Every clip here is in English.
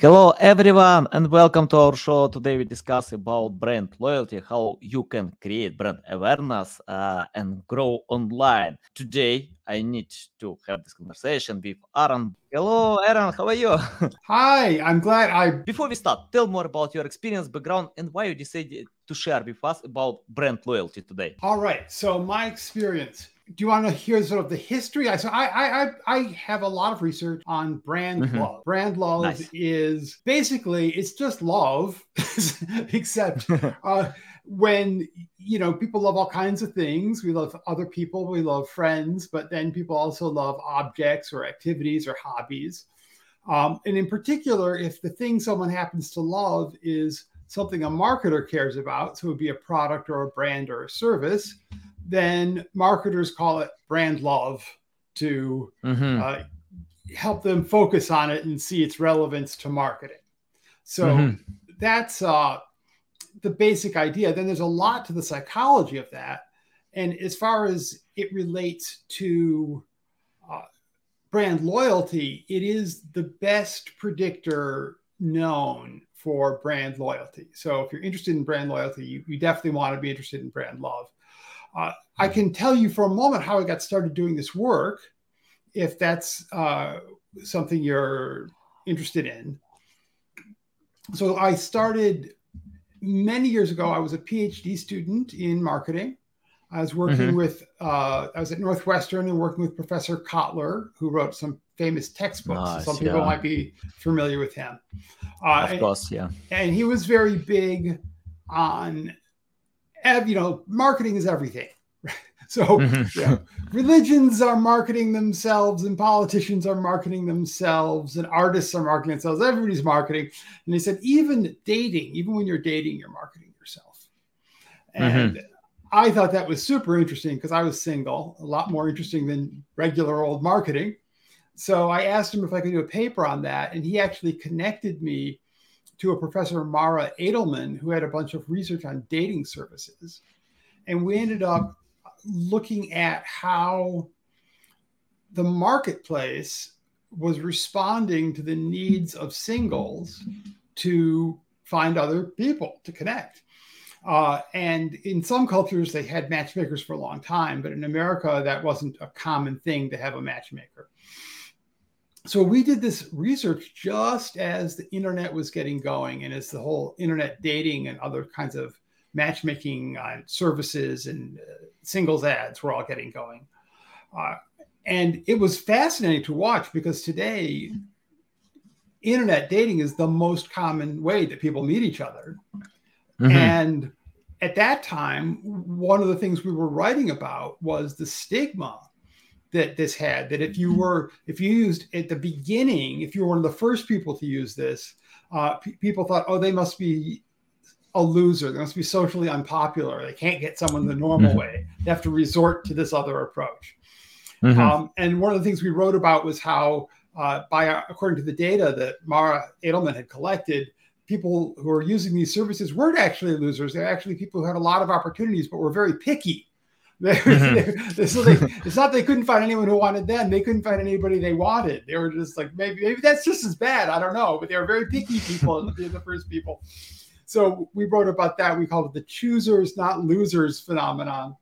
Hello everyone and welcome to our show. Today we discuss about brand loyalty, how you can create brand awareness uh, and grow online. Today I need to have this conversation with Aaron. Hello Aaron, how are you? Hi, I'm glad I Before we start, tell more about your experience, background, and why you decided to share with us about brand loyalty today. All right. So my experience. Do you want to hear sort of the history? I so I I I- I have a lot of research on brand Mhm. love. Brand love Nice. is basically it's just love, except uh, when you know people love all kinds of things. We love other people, we love friends, but then people also love objects or activities or hobbies. Um, and in particular, if the thing someone happens to love is something a marketer cares about, so it would be a product or a brand or a service, then marketers call it brand love to Mhm. uh, help them focus on it and see its relevance to marketing. So Mhm. that's uh, the basic idea. Then there's a lot to the psychology of that. And as far as it relates to uh, brand loyalty, it is the best predictor known for brand loyalty. So if you're interested in brand loyalty, you, you definitely want to be interested in brand love. Uh, I can tell you for a moment how I got started doing this work, if that's uh, something you're interested in. So I started many years ago. I was a PhD student in marketing. I was working Mhm. with, uh, I was at Northwestern and working with Professor Kotler, who wrote some famous textbooks. Nice, some people yeah. might be familiar with him. Uh, Of and- course, yeah. and he was very big on you know marketing is everything so Mhm. yeah, religions are marketing themselves and politicians are marketing themselves and artists are marketing themselves everybody's marketing and he said even dating even when you're dating you're marketing yourself and i thought that was super interesting because i was single a lot more interesting than regular old marketing so i asked him if i could do a paper on that and he actually connected me to a professor Mara Adelman who had a bunch of research on dating services. And we ended up looking at how the marketplace was responding to the needs of singles to find other people to connect. Uh, and in some cultures, they had matchmakers for a long time, but in America, that wasn't a common thing to have a matchmaker. So we did this research just as the internet was getting going and as the whole internet dating and other kinds of matchmaking uh, services and uh, singles ads were all getting going. Uh, and it was fascinating to watch because today internet dating is the most common way that people meet each other Mhm. and at that time, one of the things we were writing about was the stigma that this had. That if you were, if you used at the beginning, if you were one of the first people to use this, uh, pe- people thought, oh, they must be a loser. They must be socially unpopular. They can't get someone the normal Mhm. way. They have to resort to this other approach. Mhm. Um, and one of the things we wrote about was how, uh, by our, according to the data that Mara Adelman had collected, people who are using these services weren't actually losers. They're actually people who had a lot of opportunities, but were very picky. Mhm. so they, it's not they couldn't find anyone who wanted them. They couldn't find anybody they wanted. They were just like maybe maybe that's just as bad. I don't know, but they were very picky people. They're the first people. So we wrote about that. We called it the choosers, not losers phenomenon.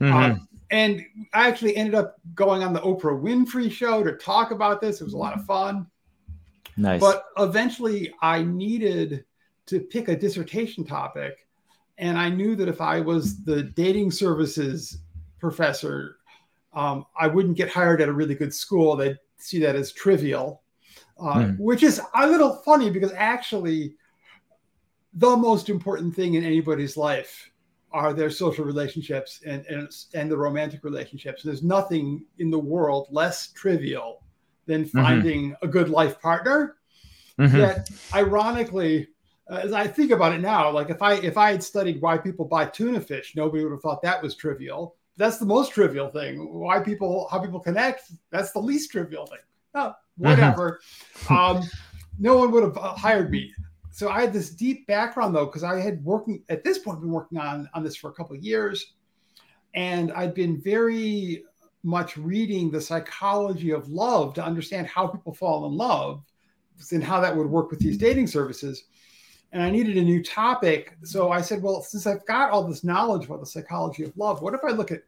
Um, and I actually ended up going on the Oprah Winfrey show to talk about this. It was a lot of fun. Nice. But eventually, I needed to pick a dissertation topic. And I knew that if I was the dating services professor, um, I wouldn't get hired at a really good school. They'd see that as trivial, uh, Hmm. which is a little funny because actually, the most important thing in anybody's life are their social relationships and, and, and the romantic relationships. There's nothing in the world less trivial than finding a good life partner. Mhm. Yet, ironically, uh, as I think about it now, like if I if I had studied why people buy tuna fish, nobody would have thought that was trivial. That's the most trivial thing. Why people how people connect, that's the least trivial thing. Oh, whatever. um, no one would have hired me. so I had this deep background though, because I had working at this point been working on on this for a couple of years, and I'd been very much reading the psychology of love to understand how people fall in love and how that would work with these dating services. And I needed a new topic. So I said, well, since I've got all this knowledge about the psychology of love, what if I look at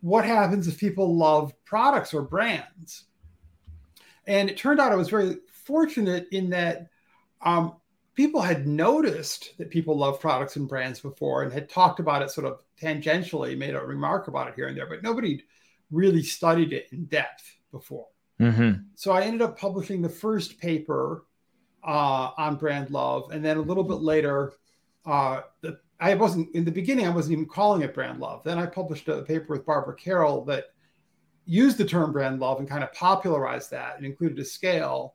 what happens if people love products or brands? And it turned out I was very fortunate in that um, people had noticed that people love products and brands before and had talked about it sort of tangentially, made a remark about it here and there, but nobody really studied it in depth before. Mm-hmm. So I ended up publishing the first paper uh, on brand love, and then a little bit later, uh, the, I wasn't in the beginning. I wasn't even calling it brand love. Then I published a paper with Barbara Carroll that used the term brand love and kind of popularized that and included a scale.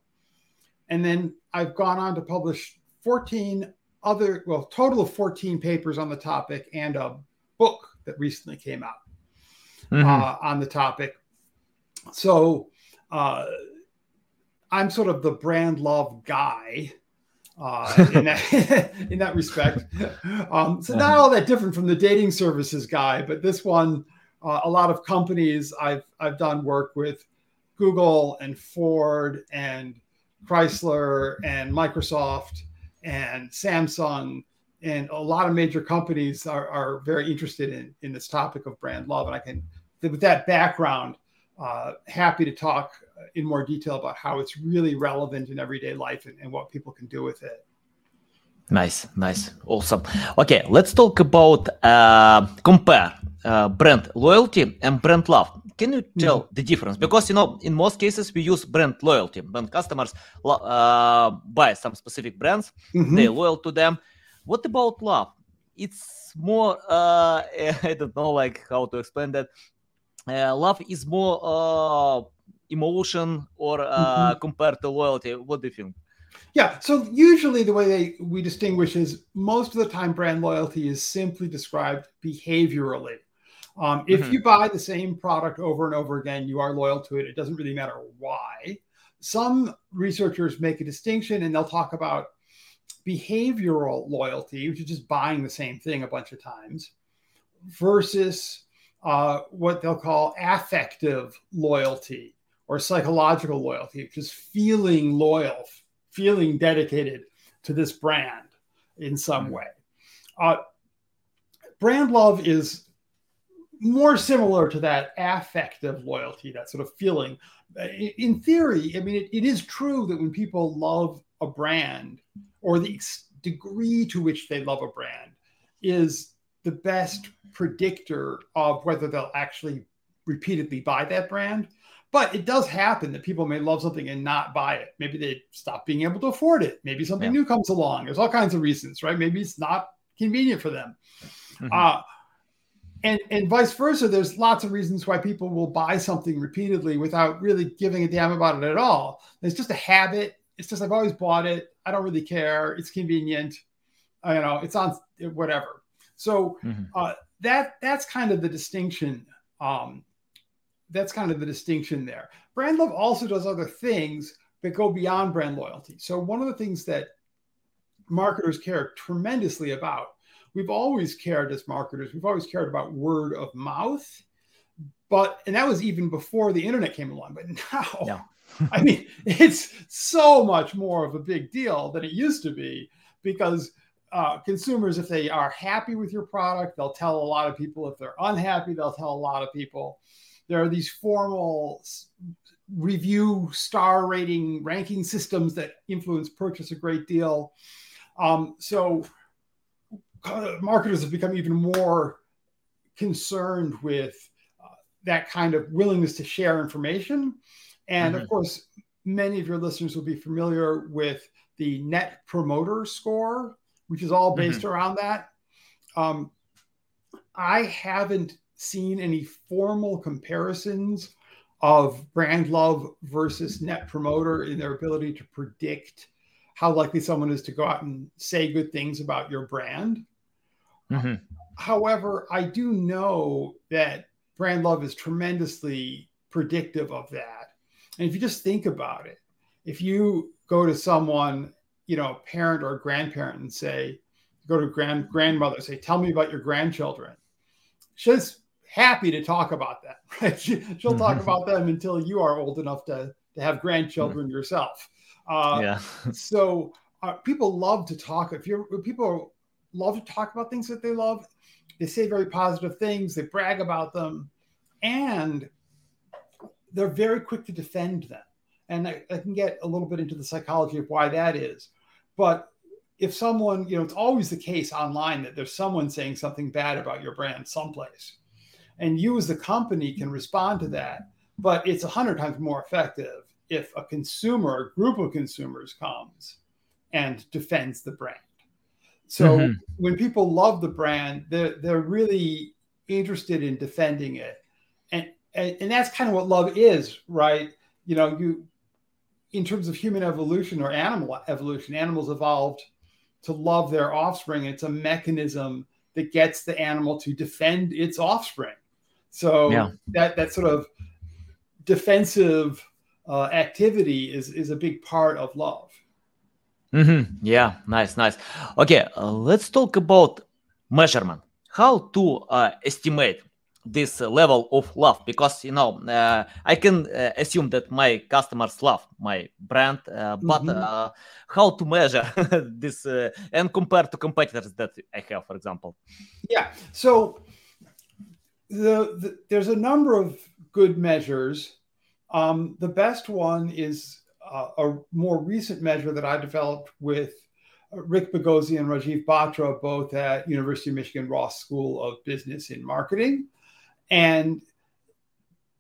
And then I've gone on to publish 14 other, well, total of 14 papers on the topic and a book that recently came out mm-hmm. uh, on the topic. So uh, I'm sort of the brand love guy. Uh, in, that, in that respect, um, so not all that different from the dating services guy, but this one, uh, a lot of companies I've I've done work with, Google and Ford and Chrysler and Microsoft and Samsung and a lot of major companies are, are very interested in, in this topic of brand love. And I can, with that background, uh, happy to talk in more detail about how it's really relevant in everyday life and, and what people can do with it. Nice, nice, awesome. Okay, let's talk about uh, compare uh, brand loyalty and brand love. Can you tell mm-hmm. the difference? Because you know, in most cases, we use brand loyalty. When customers uh, buy some specific brands, mm-hmm. they're loyal to them. What about love? It's more uh, I don't know, like how to explain that. Uh, love is more uh, emotion or uh, mm-hmm. compared to loyalty. What do you think? Yeah. So usually the way they, we distinguish is most of the time brand loyalty is simply described behaviorally. Um, if mm-hmm. you buy the same product over and over again, you are loyal to it. It doesn't really matter why. Some researchers make a distinction and they'll talk about behavioral loyalty, which is just buying the same thing a bunch of times, versus uh, what they'll call affective loyalty or psychological loyalty, which is feeling loyal, feeling dedicated to this brand in some mm-hmm. way. Uh, brand love is more similar to that affective loyalty, that sort of feeling. In theory, I mean, it, it is true that when people love a brand or the degree to which they love a brand is the best predictor of whether they'll actually repeatedly buy that brand. But it does happen that people may love something and not buy it. Maybe they stop being able to afford it. Maybe something yeah. new comes along. There's all kinds of reasons, right? Maybe it's not convenient for them. Mm-hmm. Uh, and, and vice versa, there's lots of reasons why people will buy something repeatedly without really giving a damn about it at all. It's just a habit. It's just I've always bought it. I don't really care. It's convenient. you know, it's on whatever. So mm-hmm. uh, that that's kind of the distinction um, that's kind of the distinction there. Brand love also does other things that go beyond brand loyalty. So one of the things that marketers care tremendously about, we've always cared as marketers, we've always cared about word of mouth. But and that was even before the internet came along. But now, yeah. I mean, it's so much more of a big deal than it used to be because uh, consumers, if they are happy with your product, they'll tell a lot of people. If they're unhappy, they'll tell a lot of people there are these formal review star rating ranking systems that influence purchase a great deal. Um, so marketers have become even more concerned with uh, that kind of willingness to share information. And mm-hmm. of course, many of your listeners will be familiar with the Net Promoter Score, which is all based mm-hmm. around that. Um, I haven't seen any formal comparisons of brand love versus net promoter in their ability to predict how likely someone is to go out and say good things about your brand. Mm-hmm. However, I do know that brand love is tremendously predictive of that. And if you just think about it, if you go to someone you know, a parent or a grandparent and say, go to grand grandmother, say, tell me about your grandchildren. She's happy to talk about that, right? She, will talk mm-hmm. about them until you are old enough to, to have grandchildren mm-hmm. yourself. Uh, yeah. so uh, people love to talk. If you're people love to talk about things that they love, they say very positive things. They brag about them, and they're very quick to defend them. And I, I can get a little bit into the psychology of why that is. But if someone, you know, it's always the case online that there's someone saying something bad about your brand someplace. And you as the company can respond to that. But it's a hundred times more effective if a consumer, a group of consumers comes and defends the brand. So mm-hmm. when people love the brand, they're, they're really interested in defending it. And, and, and that's kind of what love is, right? You know, you in terms of human evolution or animal evolution, animals evolved to love their offspring. It's a mechanism that gets the animal to defend its offspring. So yeah. that that sort of defensive uh, activity is is a big part of love. Mm-hmm. Yeah, nice, nice. Okay, uh, let's talk about measurement. How to uh, estimate this level of love because you know uh, i can uh, assume that my customers love my brand uh, but mm-hmm. how to measure this uh, and compare to competitors that i have for example yeah so the, the there's a number of good measures um, the best one is uh, a more recent measure that i developed with Rick Bagozzi and Rajiv Batra, both at University of Michigan Ross School of Business and Marketing. And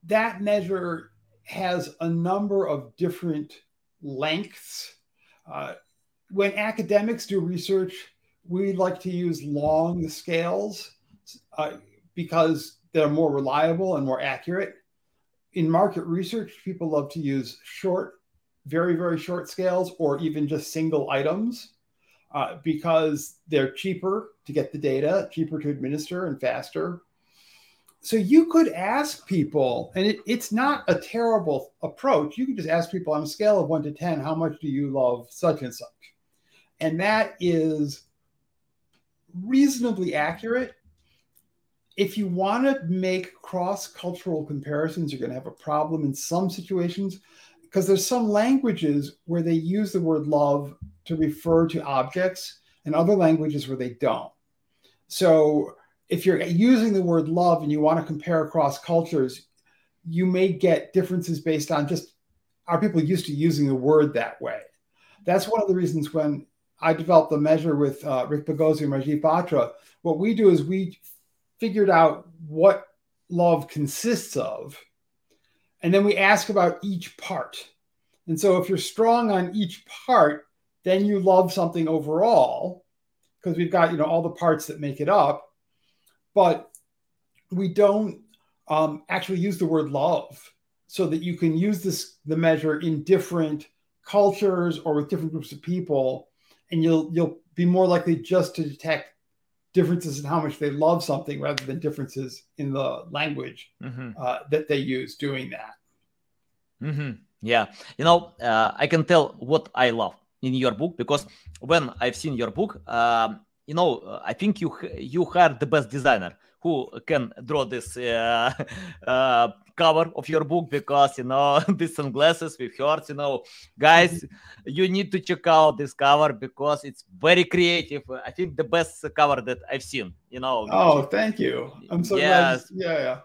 that measure has a number of different lengths. Uh, when academics do research, we like to use long scales uh, because they're more reliable and more accurate. In market research, people love to use short, very, very short scales or even just single items uh, because they're cheaper to get the data, cheaper to administer, and faster so you could ask people, and it, it's not a terrible approach. You could just ask people on a scale of one to 10, how much do you love such and such? And that is reasonably accurate. If you want to make cross cultural comparisons, you're going to have a problem in some situations because there's some languages where they use the word love to refer to objects and other languages where they don't. So, if you're using the word love and you want to compare across cultures, you may get differences based on just are people used to using the word that way. That's one of the reasons when I developed the measure with uh, Rick Bagozzi and Rajiv Batra, what we do is we figured out what love consists of, and then we ask about each part. And so if you're strong on each part, then you love something overall because we've got you know all the parts that make it up but we don't um, actually use the word love so that you can use this the measure in different cultures or with different groups of people and you'll you'll be more likely just to detect differences in how much they love something rather than differences in the language mm-hmm. uh, that they use doing that mm-hmm. yeah you know uh, i can tell what i love in your book because when i've seen your book um, you know, uh, I think you you hired the best designer who can draw this uh, uh, cover of your book because you know these sunglasses with hearts. You know, guys, you need to check out this cover because it's very creative. I think the best cover that I've seen. You know. Oh, thank you. I'm so yes. glad. Yeah,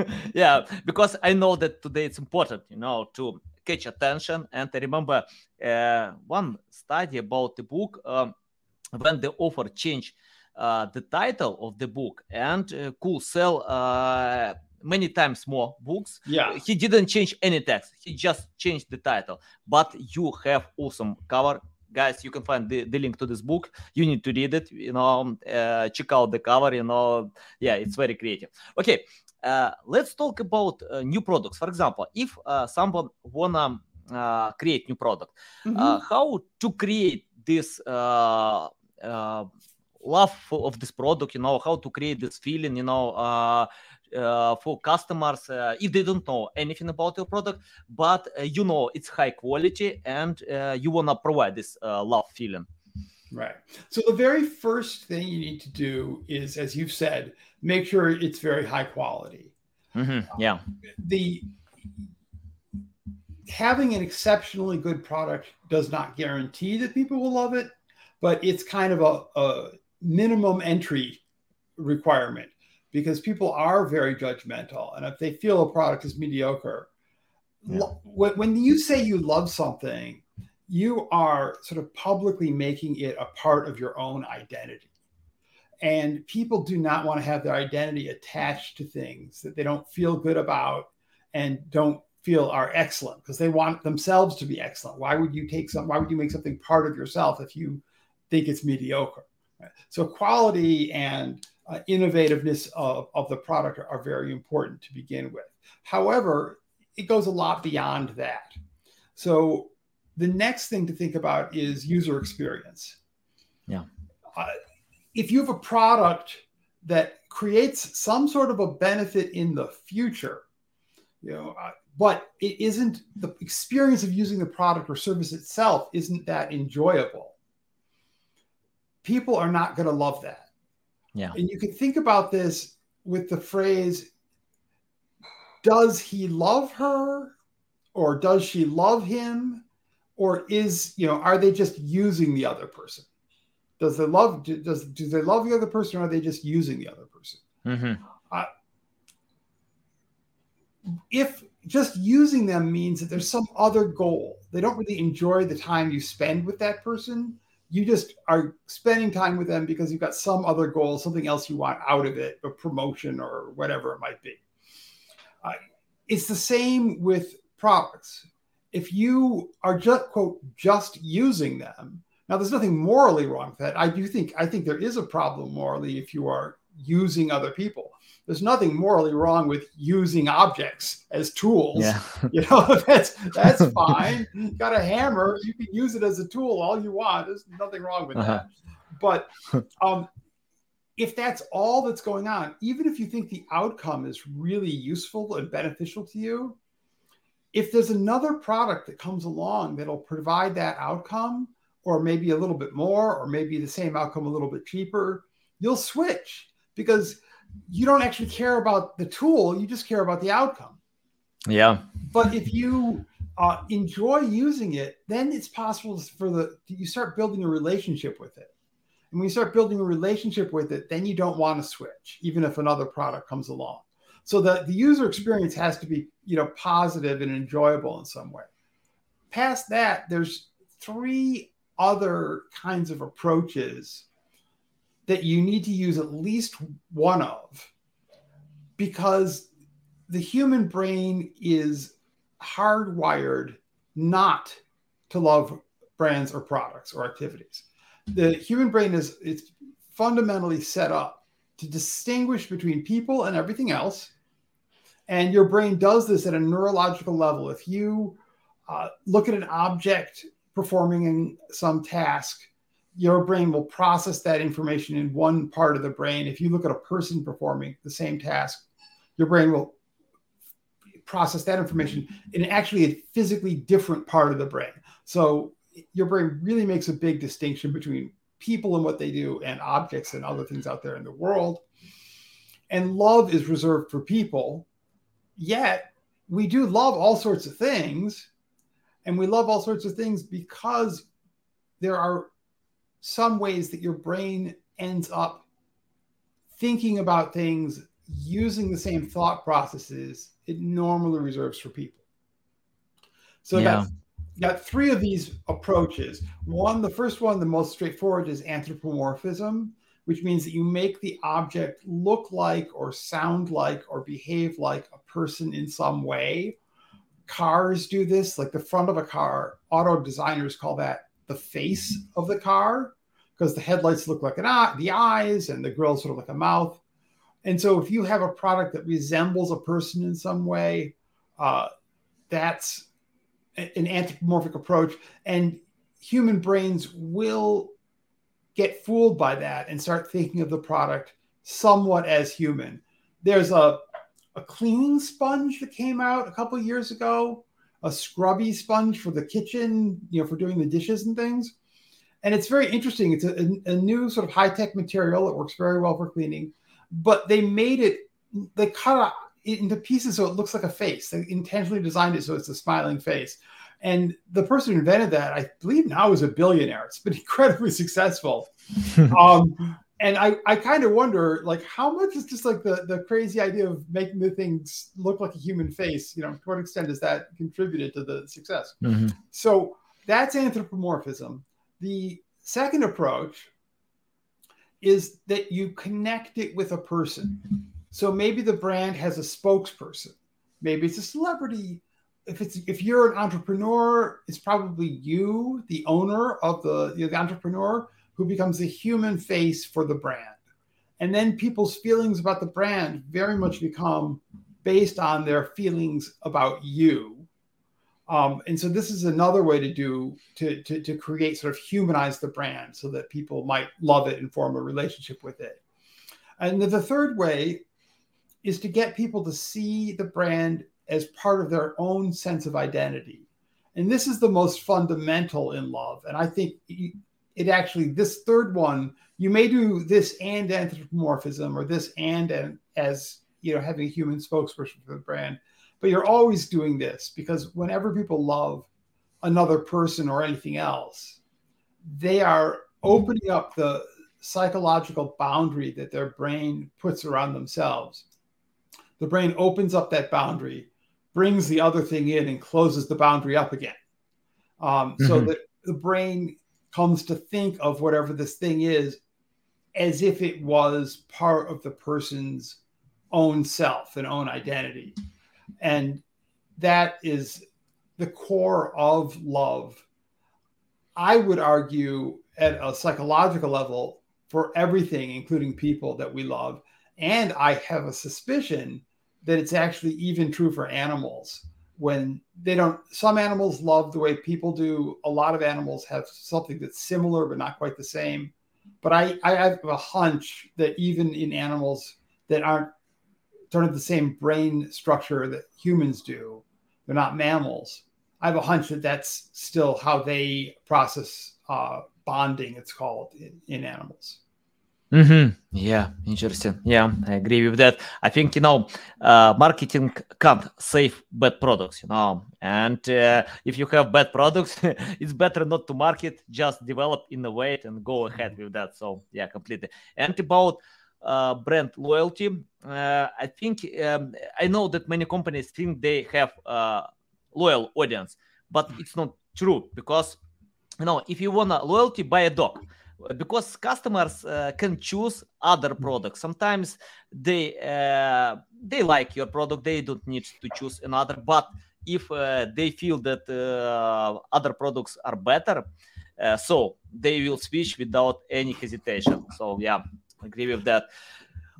yeah. yeah, because I know that today it's important. You know, to catch attention. And I remember uh, one study about the book. Um, when the author changed uh, the title of the book and uh, could sell uh, many times more books. Yeah, he didn't change any text. He just changed the title. But you have awesome cover, guys. You can find the, the link to this book. You need to read it. You know, uh, check out the cover. You know, yeah, it's very creative. Okay, uh, let's talk about uh, new products. For example, if someone wanna create new product, mm-hmm. how to create this uh, love of this product you know how to create this feeling you know uh, for customers uh, if they don't know anything about your product, but uh, you know it's high quality and uh, you want to provide this uh, love feeling. Right. So the very first thing you need to do is, as you've said, make sure it's very high quality. Mm-hmm. Yeah. The having an exceptionally good product does not guarantee that people will love it, but it's kind of a, a minimum entry requirement because people are very judgmental. And if they feel a product is mediocre, yeah. when you say you love something, you are sort of publicly making it a part of your own identity. And people do not want to have their identity attached to things that they don't feel good about and don't feel are excellent because they want themselves to be excellent. Why would you take some? Why would you make something part of yourself if you think it's mediocre? Right? So quality and uh, innovativeness of, of the product are, are very important to begin with. However, it goes a lot beyond that. So the next thing to think about is user experience. Yeah. Uh, if you have a product that creates some sort of a benefit in the future, you know, uh, but it isn't the experience of using the product or service itself isn't that enjoyable. People are not going to love that. Yeah. And you can think about this with the phrase, does he love her or does she love him? or is you know are they just using the other person does they love does do they love the other person or are they just using the other person mm-hmm. uh, if just using them means that there's some other goal they don't really enjoy the time you spend with that person you just are spending time with them because you've got some other goal something else you want out of it a promotion or whatever it might be. Uh, it's the same with products. If you are just quote just using them now there's nothing morally wrong with that. I do think i think there is a problem morally if you are using other people. There's nothing morally wrong with using objects as tools. Yeah. you know that's that's fine. You got a hammer you can use it as a tool all you want. There's nothing wrong with uh-huh. that but um if that's all that's going on even if you think the outcome is really useful and beneficial to you if there's another product that comes along that'll provide that outcome, or maybe a little bit more, or maybe the same outcome a little bit cheaper, you'll switch because you don't actually care about the tool, you just care about the outcome. Yeah. But if you uh, enjoy using it, then it's possible for the you start building a relationship with it. And when you start building a relationship with it, then you don't want to switch, even if another product comes along. So the, the user experience has to be, you know, positive and enjoyable in some way. Past that, there's three other kinds of approaches that you need to use at least one of because the human brain is hardwired not to love brands or products or activities. The human brain is it's fundamentally set up to distinguish between people and everything else and your brain does this at a neurological level. If you uh, look at an object performing some task, your brain will process that information in one part of the brain. If you look at a person performing the same task, your brain will process that information in actually a physically different part of the brain. So your brain really makes a big distinction between people and what they do and objects and other things out there in the world. And love is reserved for people Yet we do love all sorts of things. And we love all sorts of things because there are some ways that your brain ends up thinking about things using the same thought processes it normally reserves for people. So yeah. that's got three of these approaches. One, the first one, the most straightforward, is anthropomorphism which means that you make the object look like or sound like or behave like a person in some way. Cars do this, like the front of a car. Auto designers call that the face of the car because the headlights look like an eye, the eyes, and the grill sort of like a mouth. And so, if you have a product that resembles a person in some way, uh, that's an anthropomorphic approach. And human brains will get fooled by that and start thinking of the product somewhat as human. There's a a cleaning sponge that came out a couple years ago, a scrubby sponge for the kitchen, you know, for doing the dishes and things. And it's very interesting. It's a, a new sort of high tech material that works very well for cleaning, but they made it, they cut it into pieces so it looks like a face. They intentionally designed it so it's a smiling face. And the person who invented that, I believe now is a billionaire. It's been incredibly successful. um, and I, I kind of wonder like how much is just like the the crazy idea of making the things look like a human face you know to what extent has that contributed to the success? Mm-hmm. so that's anthropomorphism. The second approach is that you connect it with a person. So maybe the brand has a spokesperson. Maybe it's a celebrity. If it's if you're an entrepreneur it's probably you the owner of the, you know, the entrepreneur who becomes the human face for the brand. And then people's feelings about the brand very much become based on their feelings about you. Um, and so this is another way to do to, to, to create sort of humanize the brand so that people might love it and form a relationship with it. And the third way is to get people to see the brand as part of their own sense of identity. And this is the most fundamental in love. And I think it actually this third one you may do this and anthropomorphism or this and, and as you know having a human spokesperson for the brand but you're always doing this because whenever people love another person or anything else they are opening up the psychological boundary that their brain puts around themselves the brain opens up that boundary brings the other thing in and closes the boundary up again um, mm-hmm. so that the brain comes to think of whatever this thing is as if it was part of the person's own self and own identity. And that is the core of love. I would argue at a psychological level for everything, including people that we love. And I have a suspicion that it's actually even true for animals when they don't some animals love the way people do. A lot of animals have something that's similar but not quite the same. But i i have a hunch that even in animals that aren't don't have the same brain structure that humans do they're not mammals i have a hunch that that's still how they process uh, bonding it's called in, in animals Mm-hmm. Yeah, interesting. Yeah, I agree with that. I think you know, uh, marketing can't save bad products. You know, and uh, if you have bad products, it's better not to market. Just develop, innovate, and go ahead with that. So yeah, completely. And about uh, brand loyalty, uh, I think um, I know that many companies think they have a loyal audience, but it's not true because you know if you want a loyalty, buy a dog because customers uh, can choose other mm. products. Sometimes they uh, they like your product they don't need to choose another but if uh, they feel that uh, other products are better uh, so they will switch without any hesitation. So yeah agree with that.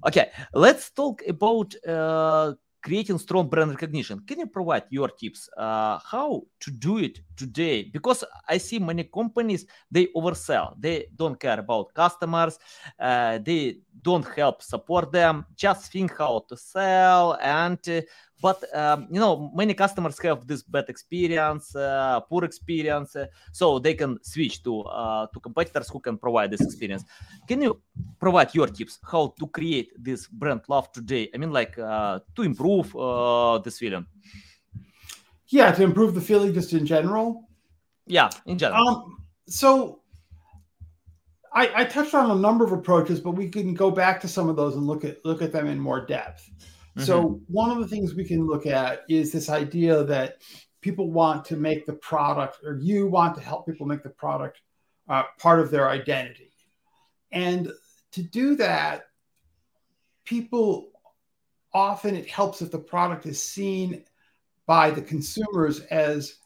Okay let's talk about uh, creating strong brand recognition. Can you provide your tips uh, how to do it today? Because i see many companies they oversell. They don't care about customers uh, they don't help support them. Just think how to sell and uh, but um, you know many customers have this bad experience uh, poor experience uh, so they can switch to uh, to competitors who can provide this experience. Can you provide your tips how to create this brand love today? I mean like uh, to improve uh, this feeling? Yeah to improve the feeling just in general. Yeah in general. Um, so I, I touched on a number of approaches but we can go back to some of those and look at look at them in more depth so, mm-hmm. one of the things we can look at is this idea that people want to make the product, or you want to help people make the product uh, part of their identity. And to do that, people often it helps if the product is seen by the consumers as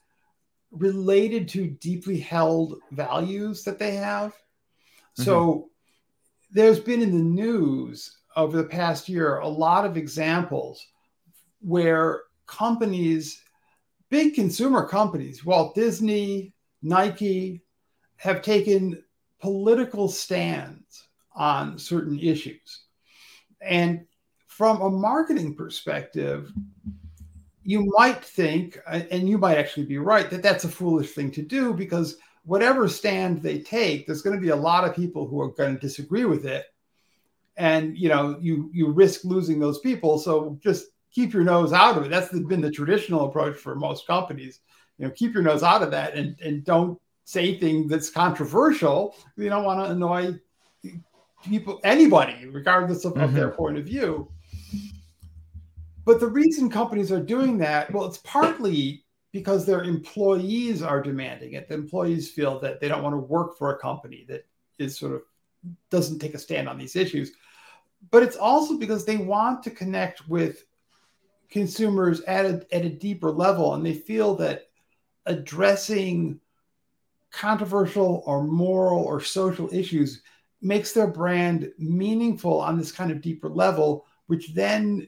related to deeply held values that they have. Mm-hmm. So, there's been in the news over the past year a lot of examples where companies, big consumer companies, Walt Disney, Nike, have taken political stands on certain issues. And from a marketing perspective, you might think, uh, and you might actually be right, that that's a foolish thing to do because whatever stand they take, there's going to be a lot of people who are going to disagree with it, and you know you you risk losing those people. So just keep your nose out of it. That's been the traditional approach for most companies. You know, keep your nose out of that and and don't say things that's controversial. You don't want to annoy people, anybody, regardless of, mm-hmm. of their mm-hmm. point of view. But the reason companies are doing that, well, it's partly because their employees are demanding it. The employees feel that they don't want to work for a company that is sort of doesn't take a stand on these issues. But it's also because they want to connect with consumers at a, at a deeper level and they feel that addressing controversial or moral or social issues makes their brand meaningful on this kind of deeper level, which then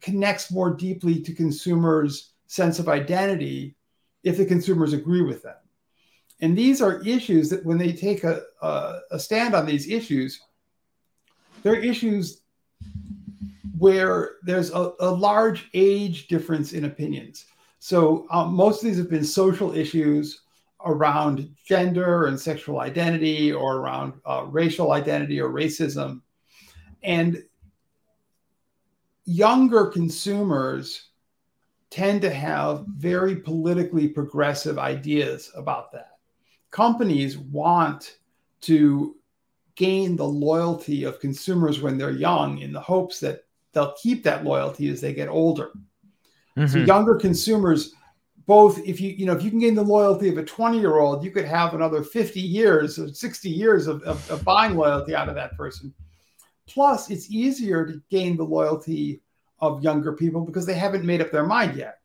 connects more deeply to consumers' sense of identity if the consumers agree with them. And these are issues that when they take a, a, a stand on these issues, they're issues where there's a, a large age difference in opinions. So um, most of these have been social issues around gender and sexual identity or around uh, racial identity or racism. And younger consumers tend to have very politically progressive ideas about that. Companies want to gain the loyalty of consumers when they're young in the hopes that they'll keep that loyalty as they get older. Mm-hmm. So younger consumers both if you you know if you can gain the loyalty of a 20 year old you could have another 50 years or 60 years of, of, of, buying loyalty out of that person plus it's easier to gain the loyalty of younger people because they haven't made up their mind yet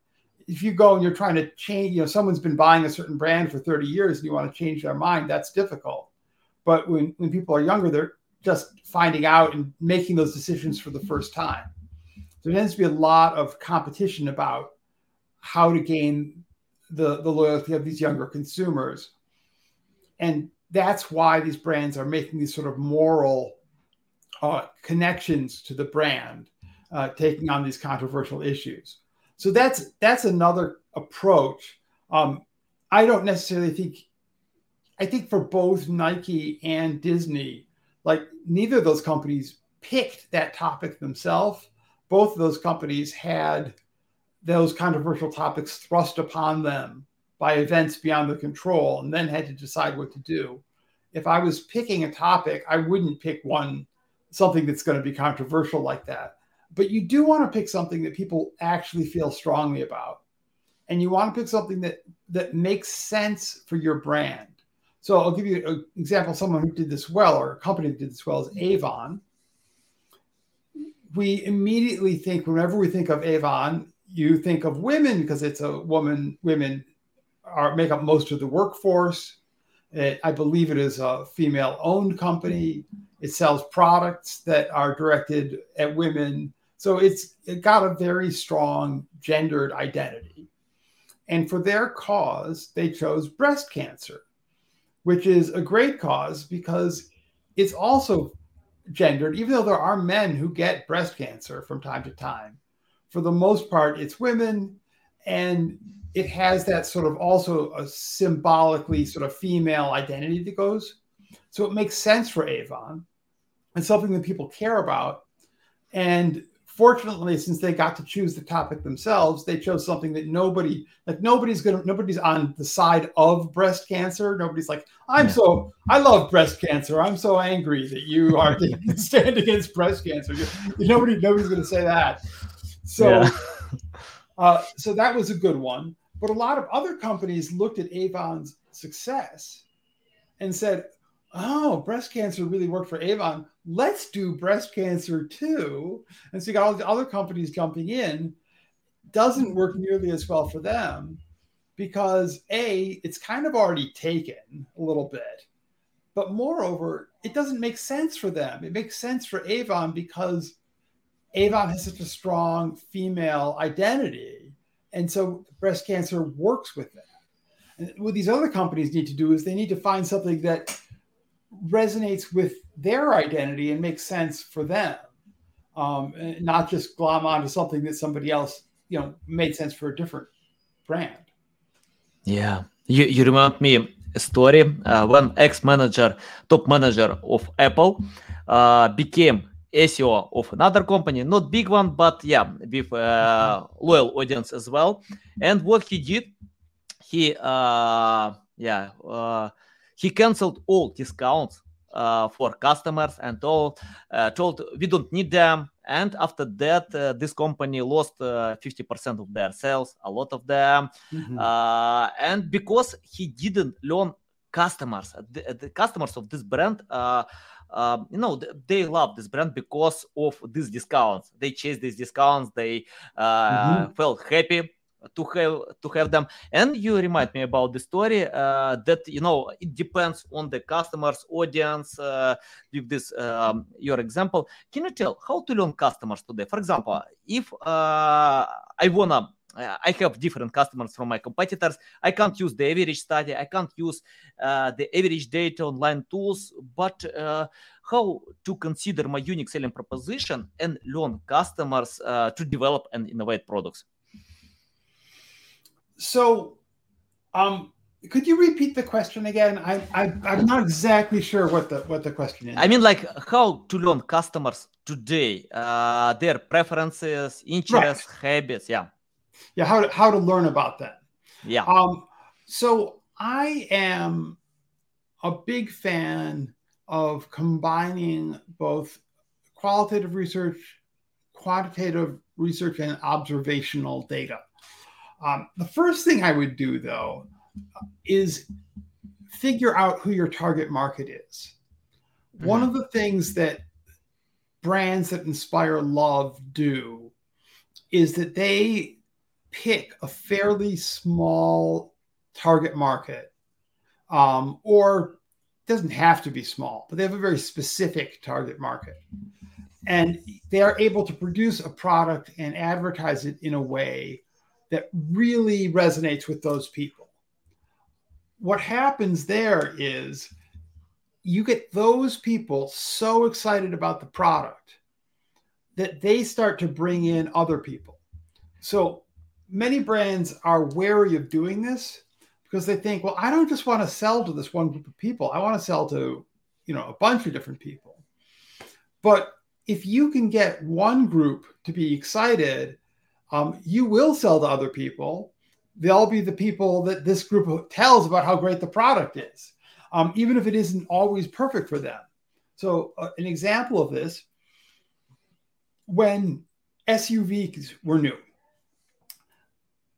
if you go and you're trying to change you know someone's been buying a certain brand for 30 years and you want to change their mind that's difficult but when, when people are younger they're just finding out and making those decisions for the first time So there tends to be a lot of competition about how to gain the, the loyalty of these younger consumers. And that's why these brands are making these sort of moral uh, connections to the brand, uh, taking on these controversial issues. So that's that's another approach. Um, I don't necessarily think. I think for both Nike and Disney, like neither of those companies picked that topic themselves. Both of those companies had those controversial topics thrust upon them by events beyond their control and then had to decide what to do. If I was picking a topic, I wouldn't pick one, something that's going to be controversial like that. But you do want to pick something that people actually feel strongly about. And you want to pick something that that makes sense for your brand. So I'll give you an example. Someone who did this well, or a company that did this well, is Avon. We immediately think, whenever we think of Avon, you think of women because it's a woman women are make up most of the workforce. It, i believe it is a female owned company. It sells products that are directed at women. So it's it got a very strong gendered identity. And for their cause they chose breast cancer which is a great cause because it's also gendered even though there are men who get breast cancer from time to time for the most part, it's women, and it has that sort of also a symbolically sort of female identity that goes. So it makes sense for Avon and something that people care about. And fortunately, since they got to choose the topic themselves, they chose something that nobody like nobody's gonna nobody's on the side of breast cancer. Nobody's like, I'm so I love breast cancer. I'm so angry that you are stand against breast cancer. Nobody nobody's gonna say that. So, yeah. uh, so that was a good one. But a lot of other companies looked at Avon's success and said, "Oh, breast cancer really worked for Avon. Let's do breast cancer too." And so you got all the other companies jumping in. Doesn't hmm. work nearly as well for them because a it's kind of already taken a little bit but moreover it doesn't make sense for them it makes sense for avon because Avon has such a strong female identity. And so breast cancer works with that. And what these other companies need to do is they need to find something that resonates with their identity and makes sense for them. um, not just glom onto something that somebody else, you know, made sense for a different brand. Yeah, you, you remind me a story uh, when ex-manager, top manager of Apple, uh, became CEO of another company, not big one, but yeah, with uh, loyal audience as well. And what he did, he uh, yeah, uh, he canceled all discounts uh, for customers and told uh, told we don't need them. And after that, uh, this company lost uh, 50% of their sales, a lot of them. Mm-hmm. Uh, and because he didn't learn customers, the, the customers of this brand, uh, you know, they love this brand because of these discounts. They chase these discounts. They mm-hmm. felt happy to have to have them and you remind me about the story uh, that you know it depends on the customers audience uh, with this um, your example can you tell how to learn customers today for example if uh, i wanna I have different customers from my competitors. I can't use the average study. I can't use uh, the average data online tools. But uh, how to consider my unique selling proposition and learn customers uh, to develop and innovate products? So um could you repeat the question again? I, I i'm not exactly sure what the what the question is. I mean like how to learn customers today uh their preferences interests right. habits yeah. Yeah how to how to learn about that. Yeah. Um so i am a big fan of combining both qualitative research quantitative research and observational data um, the first thing I would do, though, is figure out who your target market is. Mm-hmm. One of the things that brands that inspire love do is that they pick a fairly small target market, um, or doesn't have to be small, but they have a very specific target market. And they are able to produce a product and advertise it in a way that really resonates with those people. What happens there is you get those people so excited about the product that they start to bring in other people. So many brands are wary of doing this because they think, well, I don't just want to sell to this one group of people. I want to sell to, you know, a bunch of different people. But if you can get one group to be excited um, you will sell to other people. They'll be the people that this group tells about how great the product is, um, even if it isn't always perfect for them. So, uh, an example of this when SUVs were new,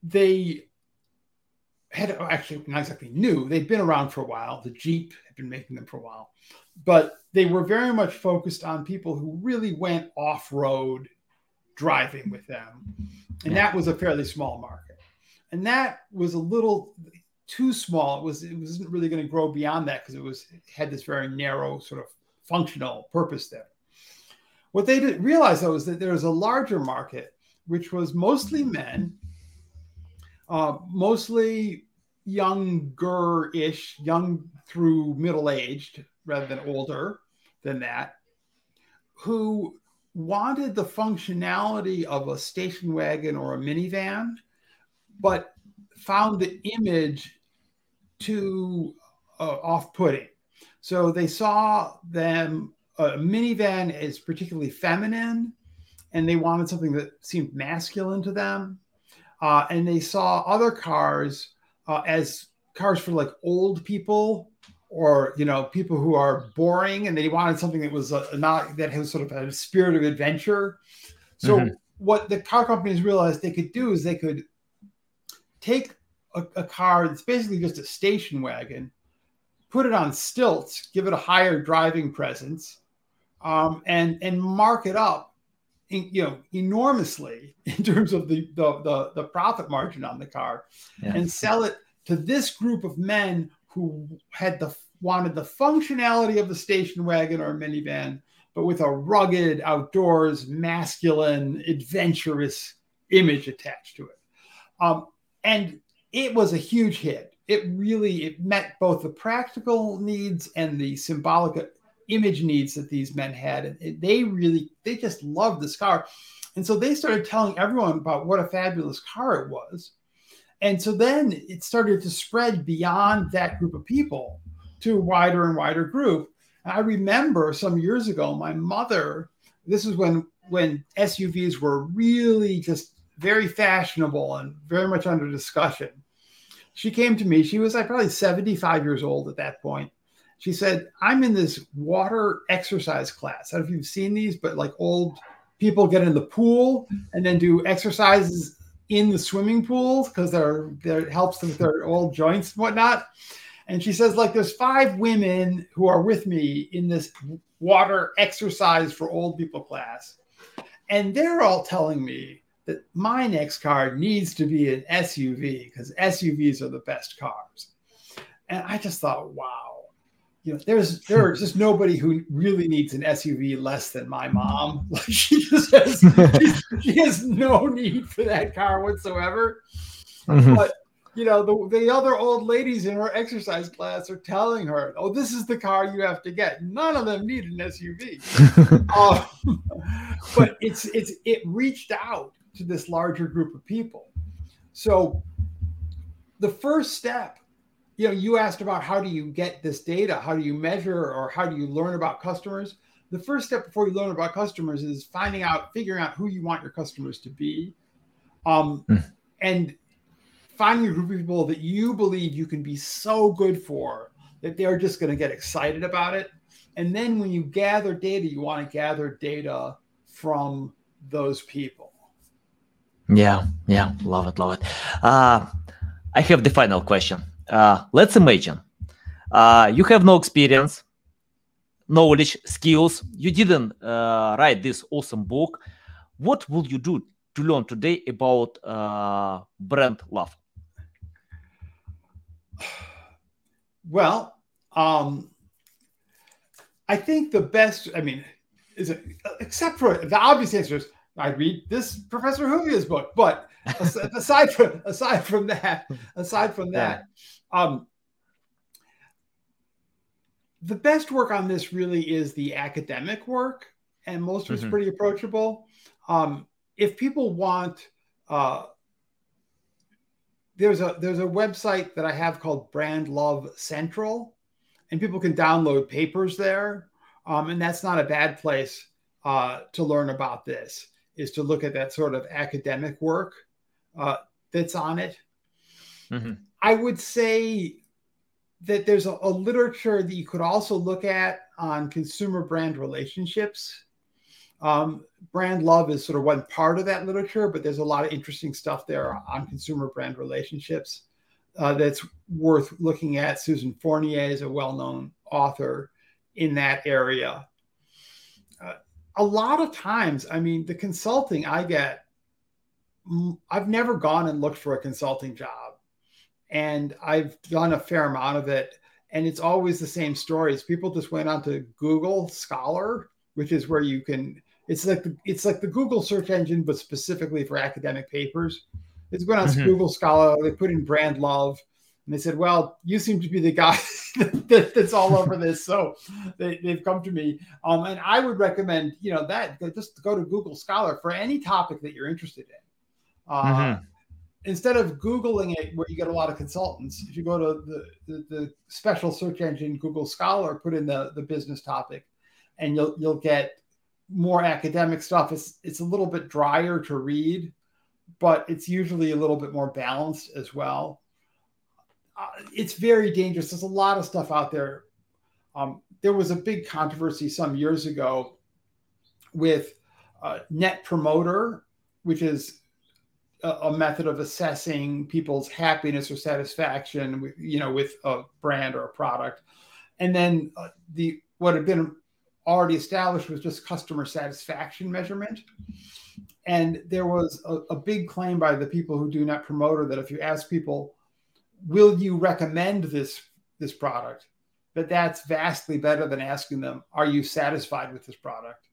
they had actually not exactly new, they'd been around for a while. The Jeep had been making them for a while, but they were very much focused on people who really went off road driving with them and yeah. that was a fairly small market. And that was a little too small. It was it wasn't really going to grow beyond that because it was it had this very narrow sort of functional purpose there. What they didn't realize though is that there was a larger market, which was mostly men, uh, mostly younger-ish, young through middle-aged rather than older than that, who wanted the functionality of a station wagon or a minivan, but found the image too uh, off putting. So they saw them, a minivan is particularly feminine, and they wanted something that seemed masculine to them. Uh, and they saw other cars uh, as cars for like old people or you know people who are boring and they wanted something that was a, not that has sort of a spirit of adventure so mm-hmm. what the car companies realized they could do is they could take a, a, car that's basically just a station wagon put it on stilts give it a higher driving presence um, and and mark it up in, you know enormously in terms of the the, the, the profit margin on the car yeah. and sell it to this group of men who had the wanted the functionality of the station wagon or minivan, but with a rugged, outdoors, masculine, adventurous image attached to it. Um, and it was a huge hit. It really it met both the practical needs and the symbolic image needs that these men had. And they really, they just loved this car. And so they started telling everyone about what a fabulous car it was. And so then it started to spread beyond that group of people to a wider and wider group. And I remember some years ago, my mother, this is when when SUVs were really just very fashionable and very much under discussion. She came to me, she was like probably 75 years old at that point. She said, I'm in this water exercise class. I don't know if you've seen these, but like old people get in the pool and then do exercises in the swimming pools because they're, they're it helps them with their old joints and whatnot. And she says, like, there's five women who are with me in this water exercise for old people class. And they're all telling me that my next car needs to be an SUV because SUVs are the best cars. And I just thought, wow, you know, there's there's just nobody who really needs an SUV less than my mom. Like she just has she has no need for that car whatsoever. Mm-hmm. But you know, the, the other old ladies in her exercise class are telling her, "Oh, this is the car you have to get." None of them need an SUV. um, but it's it's it reached out to this larger group of people. So the first step you know, you asked about how do you get this data? How do you measure or how do you learn about customers? The first step before you learn about customers is finding out, figuring out who you want your customers to be, um, mm. and finding a group of people that you believe you can be so good for that they're just going to get excited about it. And then when you gather data, you want to gather data from those people. Yeah, yeah, love it, love it. Uh, I have the final question uh, let's imagine uh, you have no experience, knowledge, skills. You didn't uh, write this awesome book. What will you do to learn today about uh, brand love? Well, um, I think the best. I mean, is it except for the obvious answers? I read this Professor Ahuvia's book, but aside from aside from that, aside from that, um, the best work on this really is the academic work, and most of it's mm-hmm. pretty approachable. Um, if people want, uh, there's a there's a website that I have called Brand Love Central, and people can download papers there, um, and that's not a bad place uh, to learn about this. Is to look at that sort of academic work uh, that's on it. Mm-hmm. I would say that there's a, a, literature that you could also look at on consumer brand relationships. Um, brand love is sort of one part of that literature, but there's a lot of interesting stuff there on consumer brand relationships uh, that's worth looking at. Susan Fournier is a well known author in that area. Uh, a lot of times, I mean, the consulting I get I've never gone and looked for a consulting job, and I've done a fair amount of it. And it's always the same stories. People just went onto Google Scholar, which is where you can. It's like the, it's like the Google search engine, but specifically for academic papers. It's going on mm-hmm. Google Scholar. They put in brand love, and they said, "Well, you seem to be the guy that, that's all over this." So they, have come to me, um, and I would recommend you know that just go to Google Scholar for any topic that you're interested in uh, mm-hmm. Instead of Googling it, where you get a lot of consultants, if you go to the, the, the, special search engine Google Scholar, put in the, the business topic, and you'll you'll get more academic stuff. It's it's a little bit drier to read, but it's usually a little bit more balanced as well. Uh, it's very dangerous. There's a lot of stuff out there. Um, there was a big controversy some years ago with uh, Net Promoter, which is a, method of assessing people's happiness or satisfaction with you know with a brand or a product and then uh, the what had been already established was just customer satisfaction measurement and there was a, a, big claim by the people who do Net Promoter that if you ask people will you recommend this this product that that's vastly better than asking them are you satisfied with this product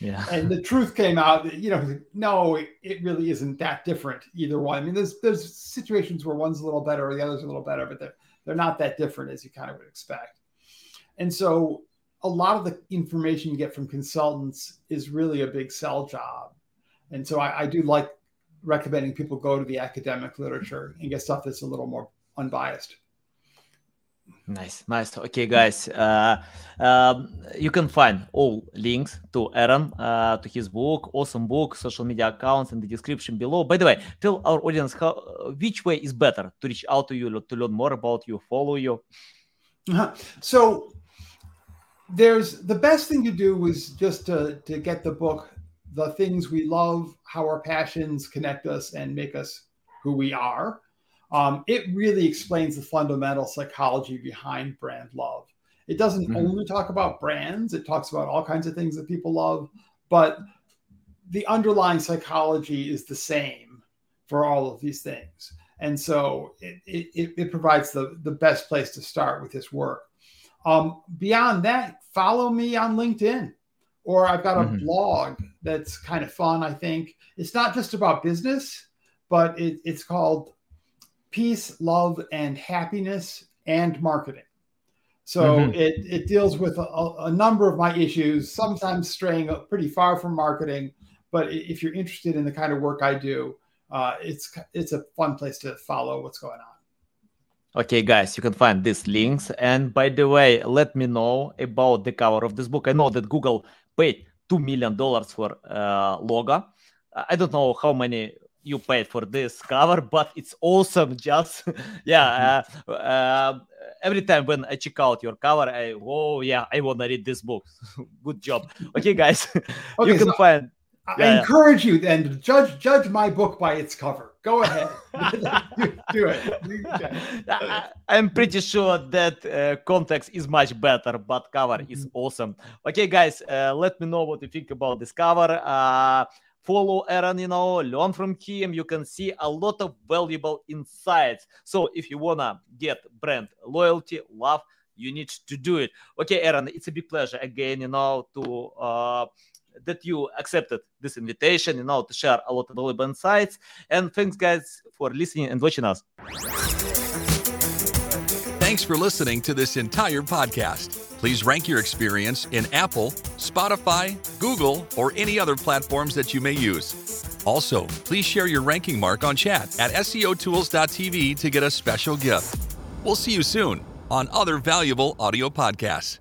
yeah. And the truth came out that, you know, no, it, it, really isn't that different either one. I mean, there's there's situations where one's a little better or the other's a little better, but they're they're not that different as you kind of would expect. And so a lot of the information you get from consultants is really a big sell job. And so I, I do like recommending people go to the academic literature and get stuff that's a little more unbiased. Nice, nice. Okay, guys, uh, um, you can find all links to Aaron, uh, to his book, awesome book, social media accounts in the description below. By the way, tell our audience how, which way is better to reach out to you, to learn more about you, follow you. Uh-huh. So there's the best thing to do is just to, to get the book, The Things We Love, How Our Passions Connect Us and Make Us Who We Are. Um, it really explains the fundamental psychology behind brand love. It doesn't mm-hmm. only talk about brands, it talks about all kinds of things that people love, but the underlying psychology is the same for all of these things. And so it, it, it provides the, the best place to start with this work. Um, beyond that, follow me on LinkedIn, or I've got a mm-hmm. blog that's kind of fun. I think it's not just about business, but it, it's called Peace, Love, and Happiness and Marketing. So mm-hmm. it, it deals with a, a, number of my issues, sometimes straying pretty far from marketing. But if you're interested in the kind of work I do, uh, it's it's a fun place to follow what's going on. Okay, guys, you can find these links. And by the way, let me know about the cover of this book. I know that Google paid $2 million for uh, logo. I don't know how many you paid for this cover, but it's awesome. Just, yeah, uh, uh, every time when I check out your cover, I, oh, yeah, I want to read this book. Good job. Okay, guys, okay, you can so find. I yeah, encourage you then to judge judge my book by its cover. Go ahead, do, do, it. I, am pretty sure that uh, context is much better, but cover is mm-hmm. awesome. Okay, guys, uh, let me know what you think about this cover. Uh, follow Aaron, you know, learn from him. You can see a lot of valuable insights. So if you wanna get brand loyalty, love, you need to do it. Okay, Aaron, it's a big pleasure again, you know, to uh, that you accepted this invitation, you know, to share a lot of valuable insights. And thanks, guys, for listening and watching us. Thanks for listening to this entire podcast. Please rank your experience in Apple, Spotify, Google, or any other platforms that you may use. Also, please share your ranking mark on chat at SEOtools.tv to get a special gift. We'll see you soon on other valuable audio podcasts.